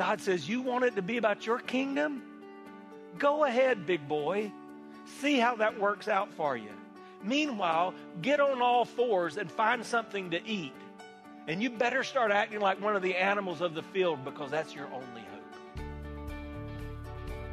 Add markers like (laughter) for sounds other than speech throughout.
God says, You want it to be about your kingdom? Go ahead, big boy. See how that works out for you. Meanwhile, get on all fours and find something to eat. And you better start acting like one of the animals of the field because that's your only hope.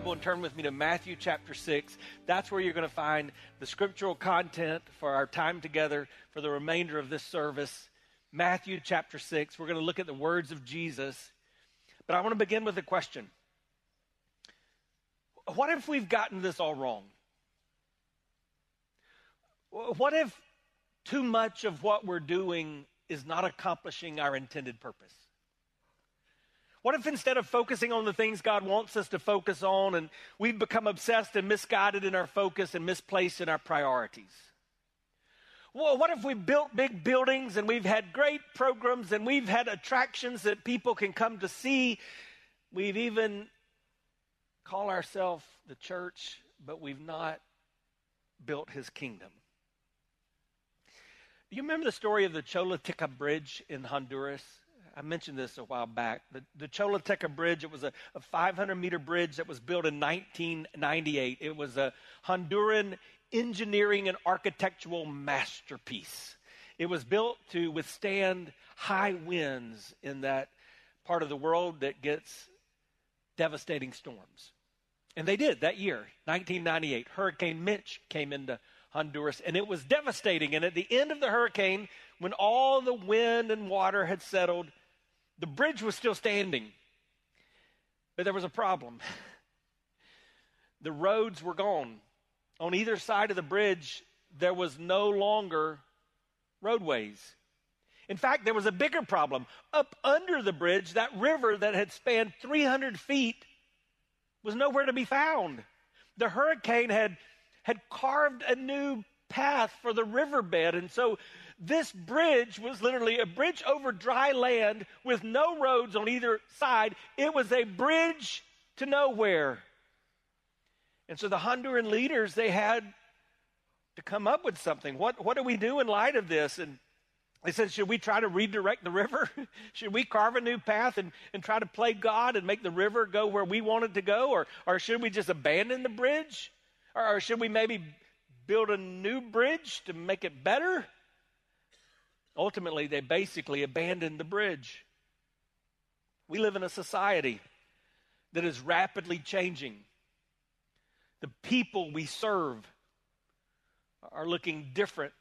Bible and turn with me to Matthew chapter 6. That's where you're going to find the scriptural content for our time together for the remainder of this service. Matthew chapter 6. We're going to look at the words of Jesus. But I want to begin with a question What if we've gotten this all wrong? What if too much of what we're doing is not accomplishing our intended purpose? What if instead of focusing on the things God wants us to focus on, and we've become obsessed and misguided in our focus and misplaced in our priorities? Well, what if we built big buildings and we've had great programs and we've had attractions that people can come to see? We've even call ourselves the church, but we've not built his kingdom. Do you remember the story of the Choluteca Bridge in Honduras? I mentioned this a while back. The, the Choluteca Bridge, it was a, a 500 meter bridge that was built in 1998. It was a Honduran engineering and architectural masterpiece. It was built to withstand high winds in that part of the world that gets devastating storms. And they did that year, 1998. Hurricane Mitch came into Honduras, and it was devastating. And at the end of the hurricane, when all the wind and water had settled, the bridge was still standing, but there was a problem. (laughs) The roads were gone. On either side of the bridge, there was no longer roadways. In fact, there was a bigger problem. Up under the bridge, that river that had spanned 300 feet was nowhere to be found. The hurricane had, had carved a new path for the riverbed, and so this bridge was literally a bridge over dry land with no roads on either side. It was a bridge to nowhere. And so the Honduran leaders, they had to come up with something. What, what do we do in light of this? And they said, Should we try to redirect the river? (laughs) should we carve a new path and, and try to play God and make the river go where we want it to go? Or, or should we just abandon the bridge? Or, or should we maybe build a new bridge to make it better? Ultimately, they basically abandoned the bridge. We live in a society that is rapidly changing. The people we serve are looking different.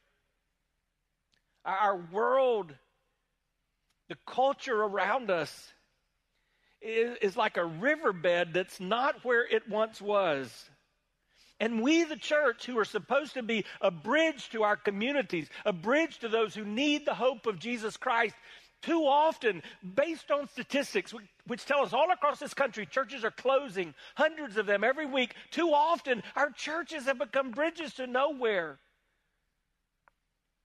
Our world, the culture around us, is, like a riverbed that's not where it once was. And we, the church, who are supposed to be a bridge to our communities, a bridge to those who need the hope of Jesus Christ, too often, based on statistics, which tell us all across this country, churches are closing, hundreds of them every week. Too often, our churches have become bridges to nowhere.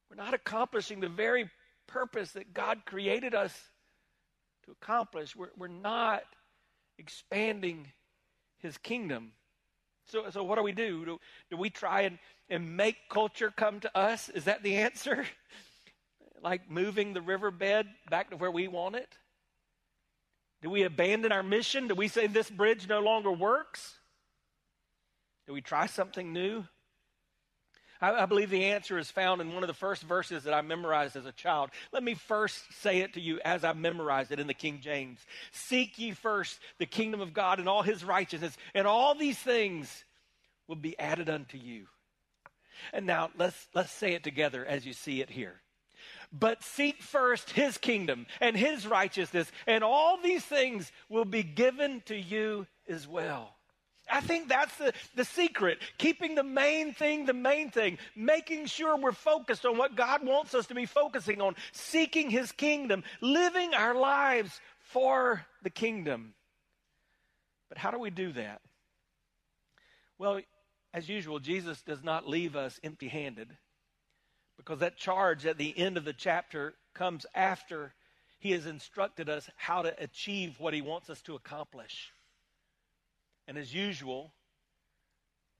We're not accomplishing the very purpose that God created us to accomplish. We're, we're not expanding His kingdom. So, so what do we do? Do, do we try and, and make culture come to us? Is that the answer? (laughs) like moving the riverbed back to where we want it? Do we abandon our mission? Do we say this bridge no longer works? Do we try something new? I, I, believe the answer is found in one of the first verses that I memorized as a child. Let me first say it to you as I memorized it in the King James Seek ye first the kingdom of God and all his righteousness, and all these things will be added unto you. And now let's, let's say it together as you see it here. But seek first his kingdom and his righteousness, and all these things will be given to you as well. I think that's the, the secret. Keeping the main thing the main thing. Making sure we're focused on what God wants us to be focusing on. Seeking His kingdom. Living our lives for the kingdom. But how do we do that? Well, as usual, Jesus does not leave us empty handed because that charge at the end of the chapter comes after He has instructed us how to achieve what He wants us to accomplish. And as usual,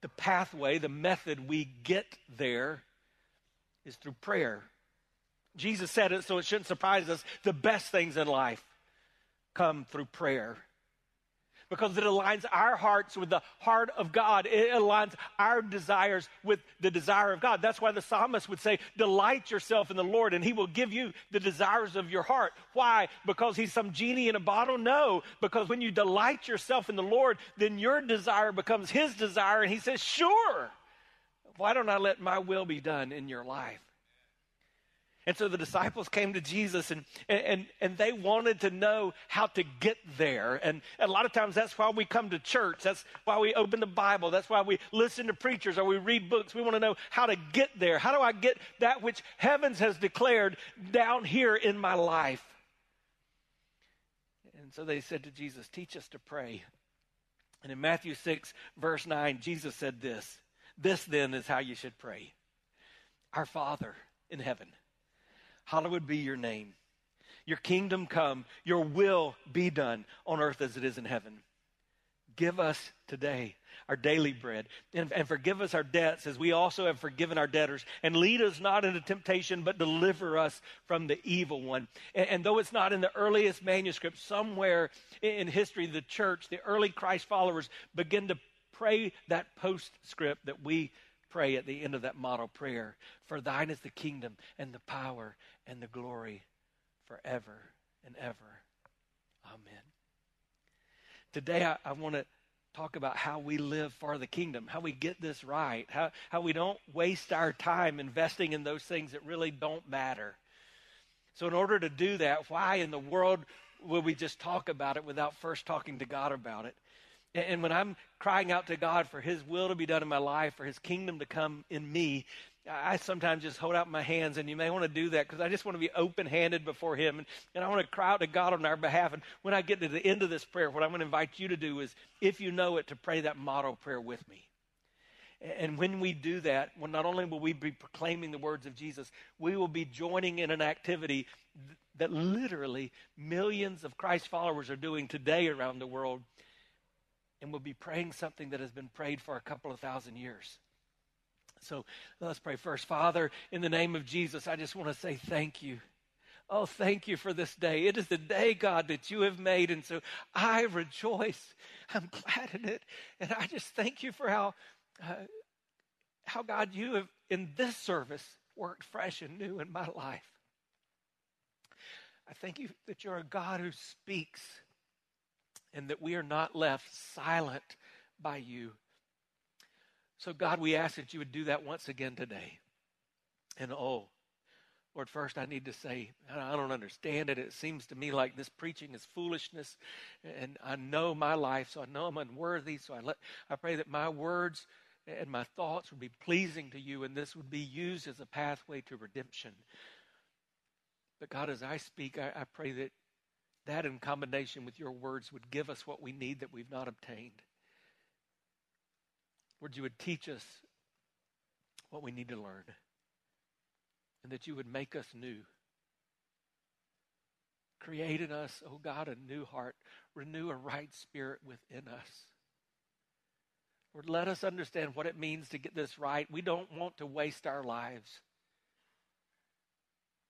the pathway, the method we get there is through prayer. Jesus said it, so it shouldn't surprise us. The best things in life come through prayer because it aligns our hearts with the heart of God. It aligns our desires with the desire of God. That's why the psalmist would say, Delight yourself in the Lord, and he will give you the desires of your heart. Why? Because he's some genie in a bottle? No, because when you delight yourself in the Lord, then your desire becomes his desire, and he says, Sure. Why don't I let my will be done in your life? And so the disciples came to Jesus and, and, and they wanted to know how to get there. And a lot of times that's why we come to church. That's why we open the Bible. That's why we listen to preachers or we read books. We want to know how to get there. How do I get that which heavens has declared down here in my life? And so they said to Jesus, Teach us to pray. And in Matthew 6, verse 9, Jesus said this This then is how you should pray Our Father in heaven Hallowed be your name. Your kingdom come, your will be done on earth as it is in heaven. Give us today our daily bread and, and, forgive us our debts as we also have forgiven our debtors. And lead us not into temptation, but deliver us from the evil one. And, and though it's not in the earliest manuscript, somewhere in history, the church, the early Christ followers, begin to pray that postscript that we pray at the end of that model prayer For thine is the kingdom and the power and the glory forever and ever. Amen. Today, I, I want to talk about how we live for the kingdom, how we get this right, how, how we don't waste our time investing in those things that really don't matter. So, in order to do that, why in the world will we just talk about it without first talking to God about it? And when I'm crying out to God for His will to be done in my life, for His kingdom to come in me, I sometimes just hold out my hands, and you may want to do that because I just want to be open handed before Him. And, and I want to cry out to God on our behalf. And when I get to the end of this prayer, what I'm going to invite you to do is, if you know it, to pray that model prayer with me. And when we do that, well, not only will we be proclaiming the words of Jesus, we will be joining in an activity that literally millions of Christ followers are doing today around the world and we'll be praying something that has been prayed for a couple of thousand years. So let's pray first. Father, in the name of Jesus, I just want to say thank you. Oh, thank you for this day. It is the day, God, that you have made. And so I rejoice. I'm glad in it. And I just thank you for how, uh, how God, you have, in this service, worked fresh and new in my life. I thank you that you're a God who speaks and that we are not left silent by you. So, God, we ask that you would do that once again today. And oh, Lord, first I need to say, I don't understand it. It seems to me like this preaching is foolishness. And I know my life, so I know I'm unworthy. So I, let, I pray that my words and my thoughts would be pleasing to you, and this would be used as a pathway to redemption. But God, as I speak, I, I pray that that, in combination with your words, would give us what we need that we've not obtained. Lord, you would teach us what we need to learn, and that you would make us new. Create in us, oh God, a new heart. Renew a right spirit within us. Lord, let us understand what it means to get this right. We don't want to waste our lives.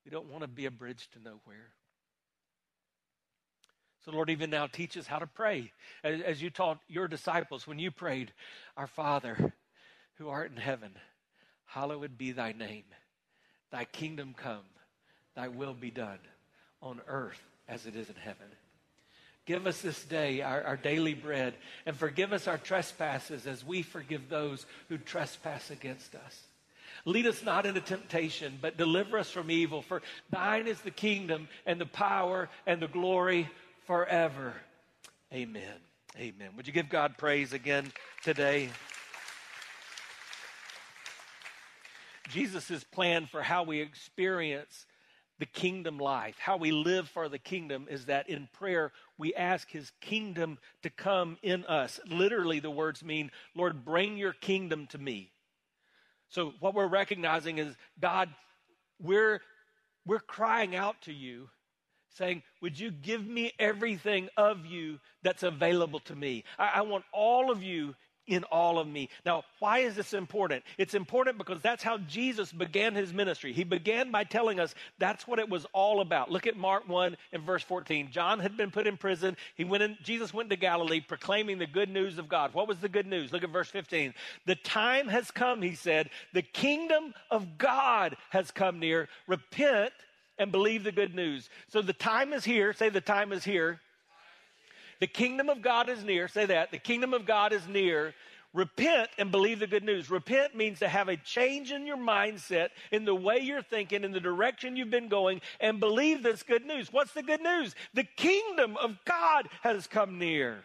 We don't want to be a bridge to nowhere. So, Lord, even now, teach us how to pray. As, as, you taught your disciples when you prayed, Our Father who art in heaven, hallowed be thy name. Thy kingdom come, thy will be done on earth as it is in heaven. Give us this day our, our, daily bread, and forgive us our trespasses as we forgive those who trespass against us. Lead us not into temptation, but deliver us from evil. For thine is the kingdom, and the power, and the glory forever. Amen. Amen. Would you give God praise again today? Jesus' plan for how we experience the kingdom life, how we live for the kingdom, is that in prayer we ask his kingdom to come in us. Literally, the words mean, Lord, bring your kingdom to me. So, what we're recognizing is, God, we're, we're crying out to you, saying, Would you give me everything of you that's available to me? I, I want all of you in all of me. Now, why is this important? It's important because that's how Jesus began his ministry. He began by telling us that's what it was all about. Look at Mark 1 and verse 14. John had been put in prison. He went in, Jesus went to Galilee proclaiming the good news of God. What was the good news? Look at verse 15. The time has come, he said. The kingdom of God has come near. Repent and believe the good news. So the time is here. Say the time is here. The kingdom of God is near. Say that. The kingdom of God is near. Repent and believe the good news. Repent means to have a change in your mindset, in the way you're thinking, in the direction you've been going, and believe this good news. What's the good news? The kingdom of God has come near.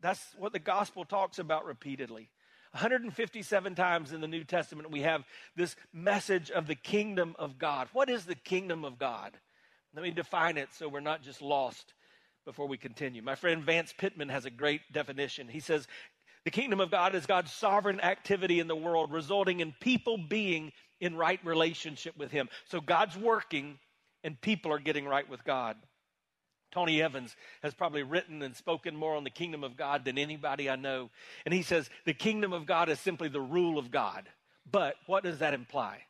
That's what the gospel talks about repeatedly. 157 times in the New Testament, we have this message of the kingdom of God. What is the kingdom of God? Let me define it so we're not just lost before we continue. My friend Vance Pitman has a great definition. He says, The kingdom of God is God's sovereign activity in the world, resulting in people being in right relationship with Him. So God's working and people are getting right with God. Tony Evans has probably written and spoken more on the kingdom of God than anybody I know. And he says the kingdom of God is simply the rule of God. But what does that imply?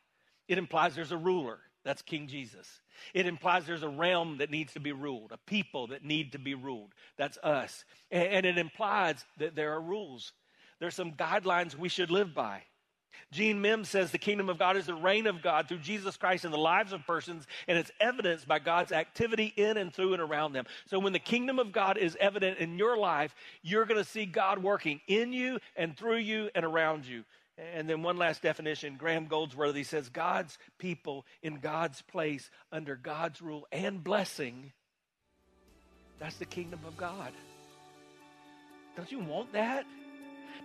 It implies there's a ruler. That's King Jesus. It implies there's a realm that needs to be ruled, a people that need to be ruled. That's us. And, it implies that there are rules. There's some guidelines we should live by. Gene Mims says the kingdom of God is the reign of God through Jesus Christ in the lives of persons, and it's evidenced by God's activity in and through and around them. So when the kingdom of God is evident in your life, you're going to see God working in you and through you and around you. And then one last definition Graham Goldsworthy says God's people in God's place under God's rule and blessing. That's the kingdom of God. Don't you want that?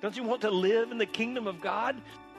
Don't you want to live in the kingdom of God?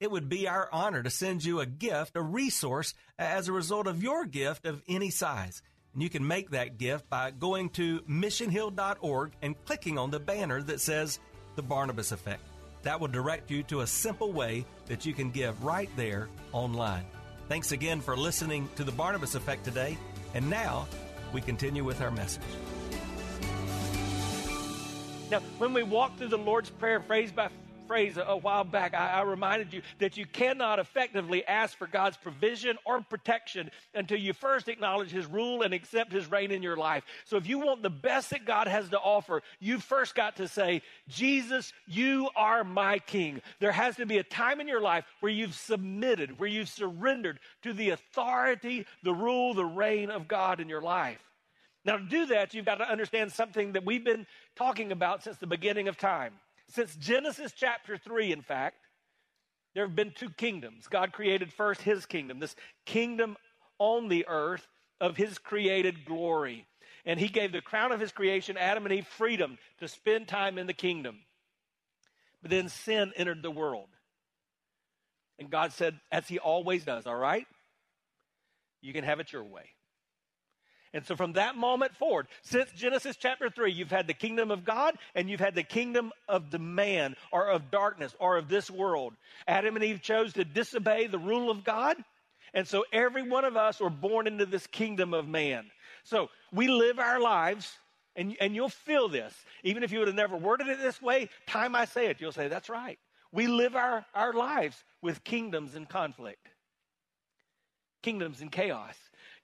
It would be our honor to send you a gift, a resource, as a result of your gift of any size. And you can make that gift by going to missionhill.org and clicking on the banner that says The Barnabas Effect. That will direct you to a simple way that you can give right there online. Thanks again for listening to the Barnabas Effect today. And now we continue with our message. Now, when we walk through the Lord's Prayer phrase by phrase a, while back, I, I reminded you that you cannot effectively ask for God's provision or protection until you first acknowledge His rule and accept His reign in your life. So if you want the best that God has to offer, you first got to say, Jesus, you are my King. There has to be a time in your life where you've submitted, where you've surrendered to the authority, the rule, the reign of God in your life. Now, to do that, you've got to understand something that we've been talking about since the beginning of time. Since Genesis chapter 3, in fact, there have been two kingdoms. God created first his kingdom, this kingdom on the earth of his created glory. And he gave the crown of his creation, Adam and Eve, freedom to spend time in the kingdom. But then sin entered the world. And God said, as he always does, all right, you can have it your way. And so from that moment forward, since Genesis chapter 3, you've had the kingdom of God and you've had the kingdom of the man or of darkness or of this world. Adam and Eve chose to disobey the rule of God. And so every one of us are born into this kingdom of man. So we live our lives, and, and you'll feel this. Even if you would have never worded it this way, time I say it, you'll say, that's right. We live our, our lives with kingdoms in conflict, kingdoms in chaos.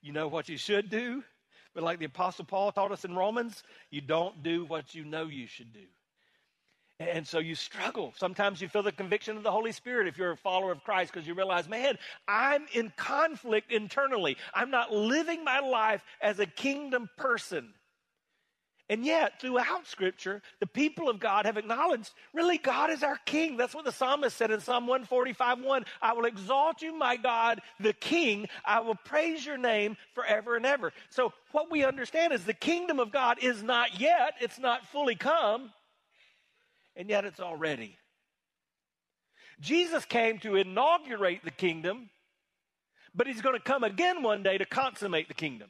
You know what you should do? But like the Apostle Paul taught us in Romans, you don't do what you know you should do. And so you struggle. Sometimes you feel the conviction of the Holy Spirit if you're a follower of Christ because you realize, man, I'm in conflict internally. I'm not living my life as a kingdom person. And yet, throughout Scripture, the people of God have acknowledged, really, God is our King. That's what the psalmist said in Psalm 145 1. I will exalt you, my God, the King. I will praise your name forever and ever. So, what we understand is the kingdom of God is not yet, it's not fully come, and yet it's already. Jesus came to inaugurate the kingdom, but he's going to come again one day to consummate the kingdom.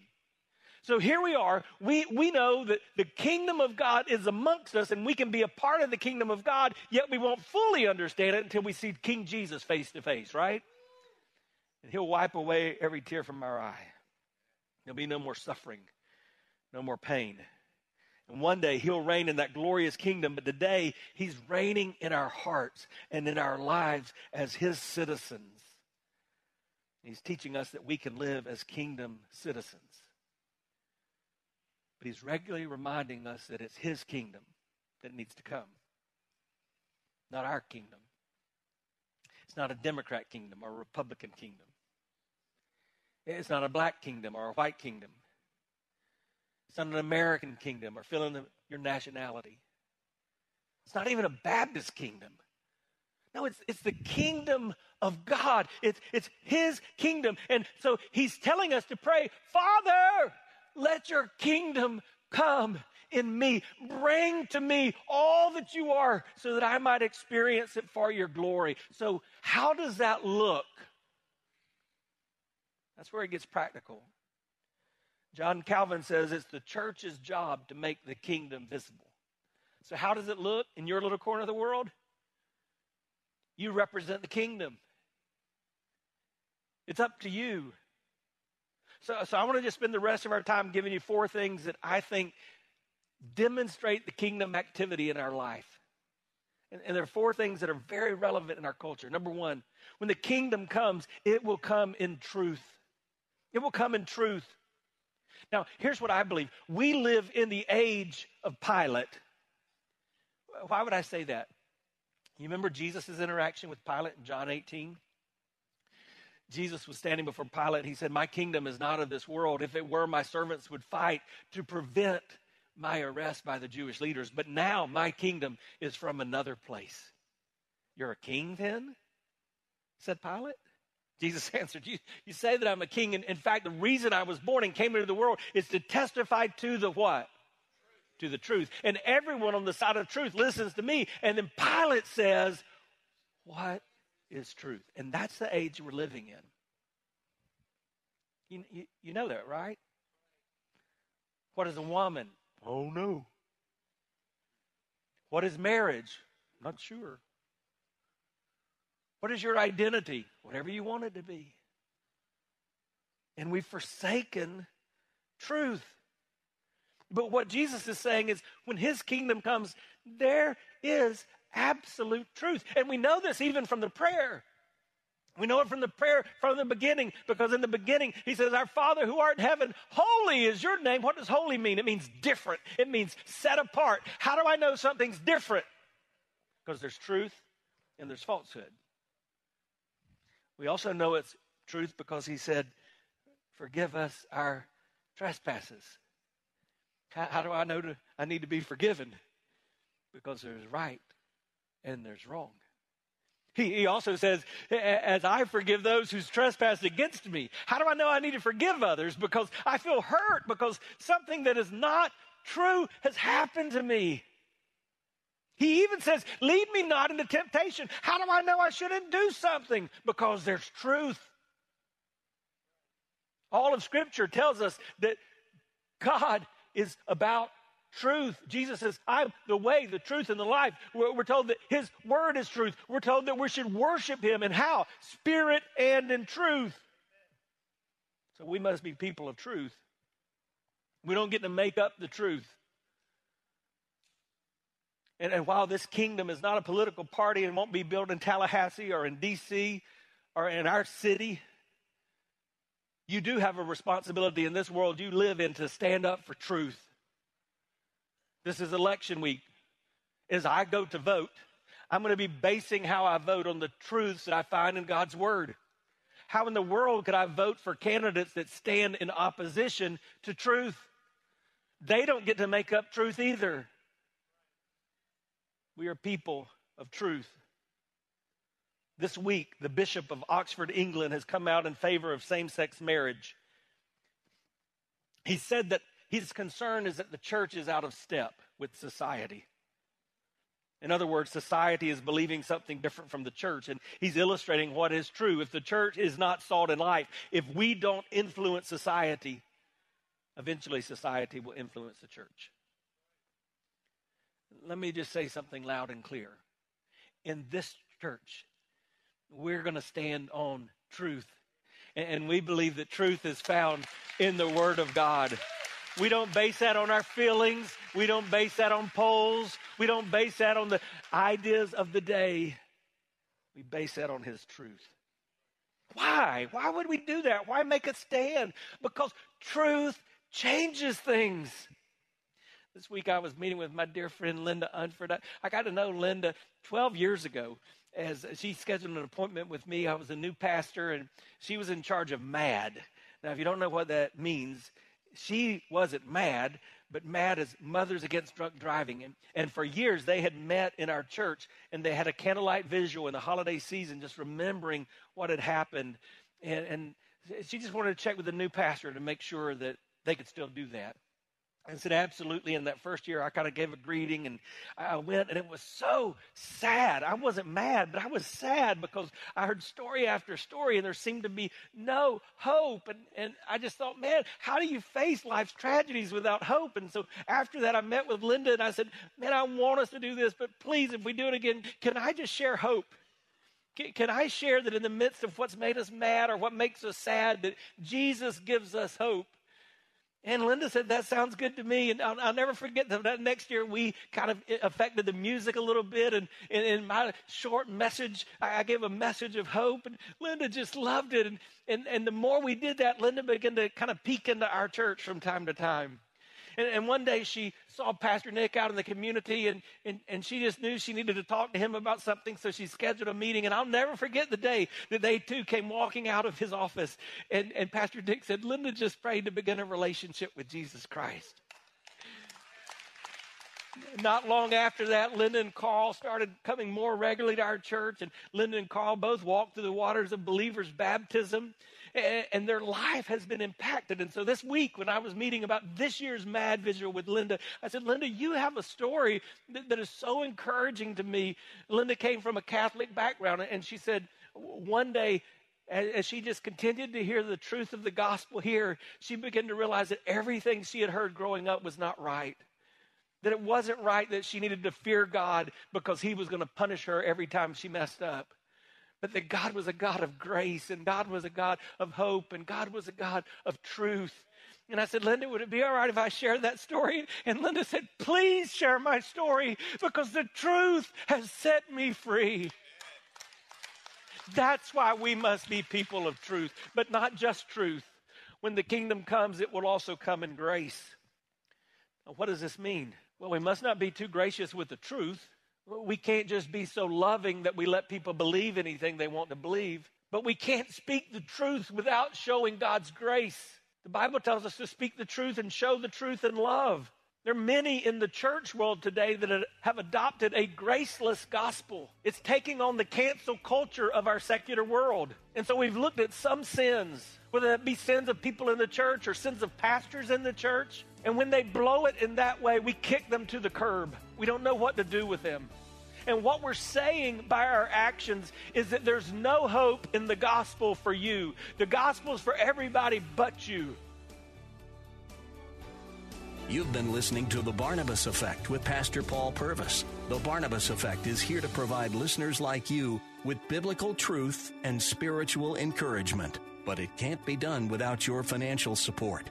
So here we are. We, we know that the kingdom of God is amongst us and we can be a part of the kingdom of God, yet we won't fully understand it until we see King Jesus face to face, right? And he'll wipe away every tear from our eye. There'll be no more suffering, no more pain. And one day he'll reign in that glorious kingdom, but today he's reigning in our hearts and in our lives as his citizens. He's teaching us that we can live as kingdom citizens. But he's regularly reminding us that it's his kingdom that needs to come, not our kingdom. It's not a Democrat kingdom or a Republican kingdom. It's not a black kingdom or a white kingdom. It's not an American kingdom or filling the, your nationality. It's not even a Baptist kingdom. No, it's, it's the kingdom of God. It's, it's His kingdom. And so He's telling us to pray, Father, let your kingdom come in me. Bring to me all that you are so that I might experience it for your glory. So, how does that look? That's where it gets practical. John Calvin says it's the church's job to make the kingdom visible. So, how does it look in your little corner of the world? You represent the kingdom. It's up to you. So, so I want to just spend the rest of our time giving you four things that I think demonstrate the kingdom activity in our life. And, and there are four things that are very relevant in our culture. Number one, when the kingdom comes, it will come in truth. It will come in truth. Now, here's what I believe we live in the age of Pilate. Why would I say that? You remember Jesus' interaction with Pilate in John 18? Jesus was standing before Pilate. He said, My kingdom is not of this world. If it were, my servants would fight to prevent my arrest by the Jewish leaders. But now my kingdom is from another place. You're a king then? said Pilate. Jesus (laughs) answered, You, you say that I'm a king. And in fact, the reason I was born and came into the world is to testify to the what? To the truth. And everyone on the side of truth listens to me. And then Pilate says, What is truth. And that's the age we're living in. You, you, you know that, right? What is a woman? Oh, no. What is marriage? Not sure. What is your identity? Whatever you want it to be. And we've forsaken truth. But what Jesus is saying is when his kingdom comes, there is absolute truth. And we know this even from the prayer. We know it from the prayer from the beginning because in the beginning he says, Our Father who art in heaven, holy is your name. What does holy mean? It means different, it means set apart. How do I know something's different? Because there's truth and there's falsehood. We also know it's truth because he said, Forgive us our trespasses. How, how do I know to, I need to be forgiven? Because there's right and there's wrong. He, he also says, as I forgive those who's trespassed against me. How do I know I need to forgive others? Because I feel hurt because something that is not true has happened to me. He even says, Lead me not into temptation. How do I know I shouldn't do something? Because there's truth. All of Scripture tells us that God is about truth. Jesus says, I'm the way, the truth, and the life. We're, we're, told that His Word is truth. We're told that we should worship Him. And how? Spirit and in truth. So we must be people of truth. We don't get to make up the truth. And, and while this kingdom is not a political party and won't be built in Tallahassee or in D.C. or in our city, you do have a responsibility in this world you live in to stand up for truth. This is election week. As I go to vote, I'm going to be basing how I vote on the truths that I find in God's Word. How in the world could I vote for candidates that stand in opposition to truth? They don't get to make up truth either. We are people of truth. This week, the Bishop of Oxford, England, has come out in favor of same sex marriage. He said that his concern is that the church is out of step with society. In other words, society is believing something different from the church, and he's illustrating what is true. If the church is not salt and light, if we don't influence society, eventually society will influence the church. Let me just say something loud and clear. In this church, we're going to stand on truth. And we believe that truth is found in the Word of God. We don't base that on our feelings. We don't base that on polls. We don't base that on the ideas of the day. We base that on His truth. Why? Why would we do that? Why make a stand? Because truth changes things. This week I was meeting with my dear friend Linda Unford. I, I got to know Linda 12 years ago as she scheduled an appointment with me. I was a new pastor, and she was in charge of MAD. Now, if you don't know what that means, she wasn't mad, but MAD as Mothers Against Drunk Driving. And, and for years, they had met in our church, and they had a candlelight visual in the holiday season, just remembering what had happened. And, and she just wanted to check with the new pastor to make sure that they could still do that. I said, absolutely. In that first year, I kind of gave a greeting and I went, and it was so sad. I wasn't mad, but I was sad because I heard story after story, and there seemed to be no hope. And, and I just thought, man, how do you face life's tragedies without hope? And so after that, I met with Linda and I said, man, I want us to do this, but please, if we do it again, can I just share hope? Can I share that in the midst of what's made us mad or what makes us sad, that Jesus gives us hope? And Linda said, That sounds good to me. And I'll, I'll never forget that, that next year we kind of affected the music a little bit. And in my short message, I, I gave a message of hope. And Linda just loved it. And, and, and the more we did that, Linda began to kind of peek into our church from time to time. And, and one day she saw Pastor Nick out in the community and, and, and she just knew she needed to talk to him about something. So she scheduled a meeting. And I'll never forget the day that they too came walking out of his office. And, and Pastor Nick said, Linda just prayed to begin a relationship with Jesus Christ. Not long after that, Linda and Carl started coming more regularly to our church, and Linda and Carl both walked through the waters of believers' baptism and, their life has been impacted. And so this week, when I was meeting about this year's Mad Visual with Linda, I said, Linda, you have a story that, that is so encouraging to me. Linda came from a Catholic background, and she said, one day, as she just continued to hear the truth of the gospel here, she began to realize that everything she had heard growing up was not right. That it wasn't right that she needed to fear God because he was going to punish her every time she messed up but that God was a God of grace and God was a God of hope and God was a God of truth. And I said, Linda, would it be all right if I shared that story? And Linda said, Please share my story because the truth has set me free. That's why we must be people of truth, but not just truth. When the kingdom comes, it will also come in grace. Now, what does this mean? Well, we must not be too gracious with the truth we can't just be so loving that we let people believe anything they want to believe, but we can't speak the truth without showing God's grace. The Bible tells us to speak the truth and show the truth in love. There are many in the church world today that have adopted a graceless gospel. It's taking on the cancel culture of our secular world. And so we've looked at some sins, whether that be sins of people in the church or sins of pastors in the church. And when they blow it in that way, we kick them to the curb. We don't know what to do with them. And what we're saying by our actions is that there's no hope in the gospel for you. The gospel is for everybody but you. You've been listening to The Barnabas Effect with Pastor Paul Purvis. The Barnabas Effect is here to provide listeners like you with biblical truth and spiritual encouragement. but it can't be done without your financial support.